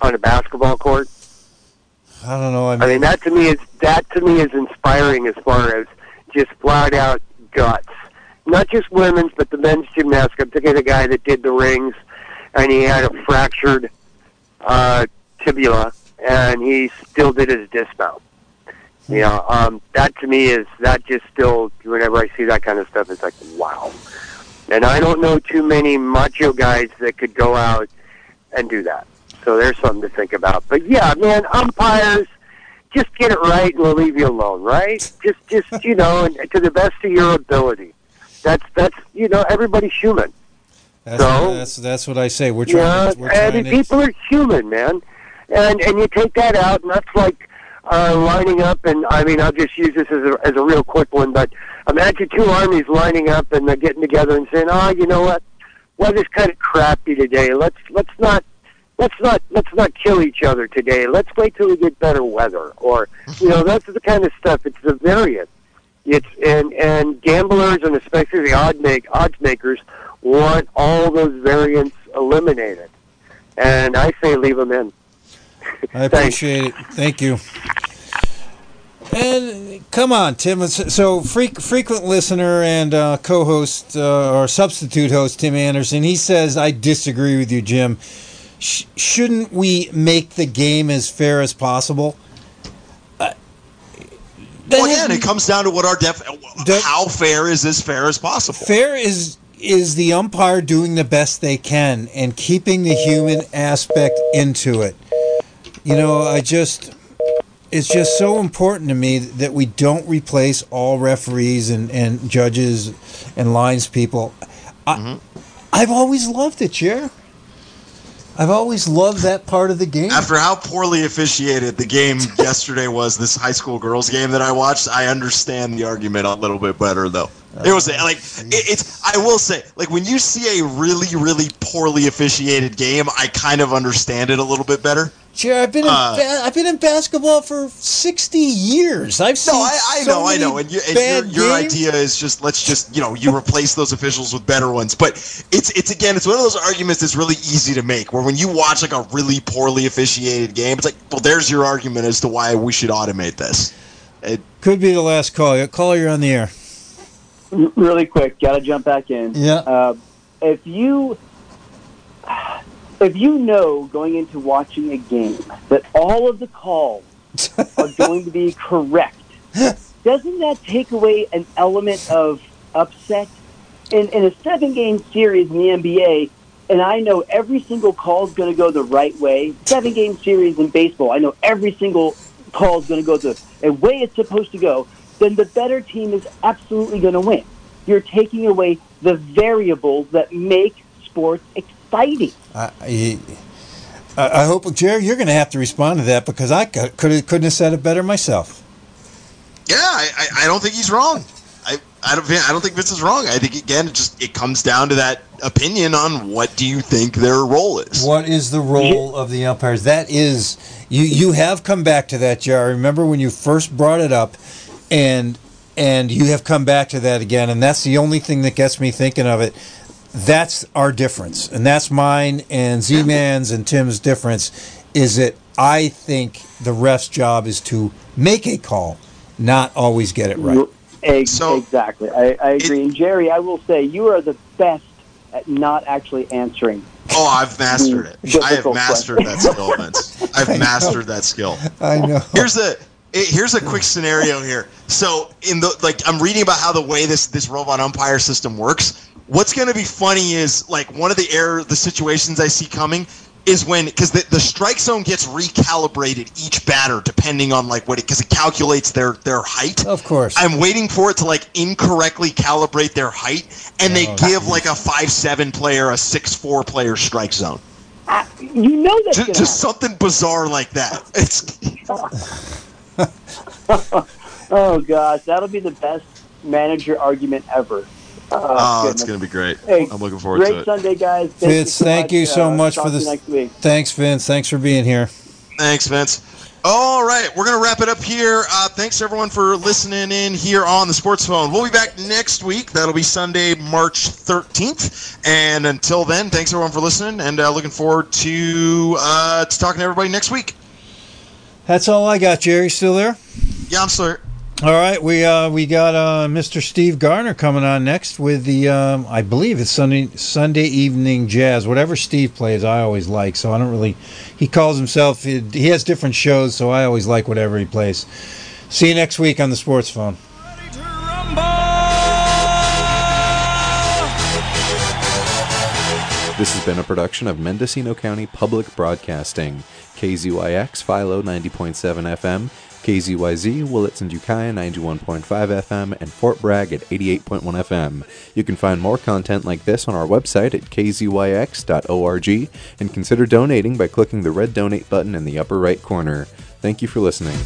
on a basketball court? I don't know. I mean, I mean, that to me is that to me is inspiring as far as just flat out guts. Not just women's, but the men's gymnastics. I'm thinking of the guy that did the rings, and he had a fractured uh, tibia, and he still did his dismount. You know, um, that to me is that just still. Whenever I see that kind of stuff, it's like wow. And I don't know too many macho guys that could go out and do that. So there's something to think about. But yeah, man, umpires, just get it right and we'll leave you alone, right? Just, just you know, and to the best of your ability. That's that's you know, everybody's human. That's, so- that's that's what I say. We're Yeah, trying. to, we're and to, people are human, man. And and you take that out, and that's like uh, lining up. And I mean, I'll just use this as a as a real quick one. But imagine two armies lining up and they're getting together and saying, "Oh, you know what? Weather's kind of crappy today. Let's let's not." Let's not let's not kill each other today. Let's wait till we get better weather, or you know that's the kind of stuff. It's the variant. It's and and gamblers and especially the odd make odds makers want all those variants eliminated. And I say leave them in. I appreciate it. Thank you. And come on, Tim. So, fre- frequent listener and uh, co-host uh, or substitute host Tim Anderson, he says, "I disagree with you, Jim. Sh- shouldn't we make the game as fair as possible?" Uh, Well, has- again, it comes down to what our def. Don't- How fair is as fair as possible? fair is is the umpire doing the best they can and keeping the human aspect into it. You know, I just it's just so important to me that we don't replace all referees and, and judges and lines people. I, mm-hmm. I've always loved it, Jer. I've always loved that part of the game. After how poorly officiated the game yesterday was, this high school girls game that I watched, I understand the argument a little bit better though. It was uh, like it, it's. I will say, like when you see a really, really poorly officiated game, I kind of understand it a little bit better. Sure, I've been in Uh, ba- I've been in basketball for sixty years. I've seen. No, I, I so know, I many know, and, you, and bad your, your idea is just let's just you know you replace those officials with better ones. But it's it's again it's one of those arguments that's really easy to make. Where when you watch like a really poorly officiated game, it's like, well, there's your argument as to why we should automate this. It, Could be the last call. Caller, you're on the air. Really quick, got to jump back in. Yeah. Uh, if you if you know going into watching a game that all of the calls are going to be correct, doesn't that take away an element of upset? In, in a seven game series in the NBA, and I know every single call is going to go the right way. Seven game series in baseball, I know every single call is going to go the, the way it's supposed to go. Then the better team is absolutely going to win. You're taking away the variables that make sports exciting. I, I, I hope, Jerry, you're going to have to respond to that because I could couldn't have said it better myself. yeah, I, I, I don't think he's wrong. I, I don't I don't think Vince is wrong. I think again it just it comes down to that opinion on what do you think their role is. What is the role of the umpires? That is, you you have come back to that, Jerry. Remember when you first brought it up, and and you have come back to that again, and that's the only thing that gets me thinking of it. That's our difference, and that's mine and Z Man's and Tim's difference. Is that I think the ref's job is to make a call, not always get it right. Ex- So- exactly. I, I agree. and Jerry, I will say you are the best at not actually answering. Oh, I've mastered it. Mm, I have mastered that skill, Vince. I've mastered that skill. I know. Here's a it- eh, here's a quick scenario here. So in the like I'm reading about how the way this this robot umpire system works. What's going to be funny is like one of the error the situations I see coming is when because the, the strike zone gets recalibrated each batter depending on like what it because it calculates their their height. Of course. I'm waiting for it to like incorrectly calibrate their height, and they Oh, give like a five seven player a six four player strike zone. Ah, You know that's Just, just something bizarre like that. It's Oh gosh, that'll be the best manager argument ever. Oh, oh, it's gonna be great. Hey, I'm looking forward to it. Great Sunday, guys. Thank Vince, thank you so Uh, much talk for this. Next week. Thanks, Vince. Thanks for being here. Thanks, Vince. All right, we're gonna wrap it up here. Uh, thanks everyone for listening in here on the Sports Phone. We'll be back next week. That'll be Sunday, March 13th. And until then, thanks everyone for listening, and uh, looking forward to uh, to talking to everybody next week. That's all I got, Jerry. Still there? Yeah, I'm sorry. All right, we uh, we got uh, Mr. Steve Garner coming on next with the um, I believe it's Sunday Sunday evening jazz. Whatever Steve plays, I always like. So I don't really. He calls himself. He, he has different shows, so I always like whatever he plays. See you next week on the Sports Phone. This has been a production of Mendocino County Public Broadcasting, KZYX Philo 90.7 FM, KZYZ Willits and Ukiah 91.5 FM, and Fort Bragg at 88.1 FM. You can find more content like this on our website at kzyx.org and consider donating by clicking the red donate button in the upper right corner. Thank you for listening.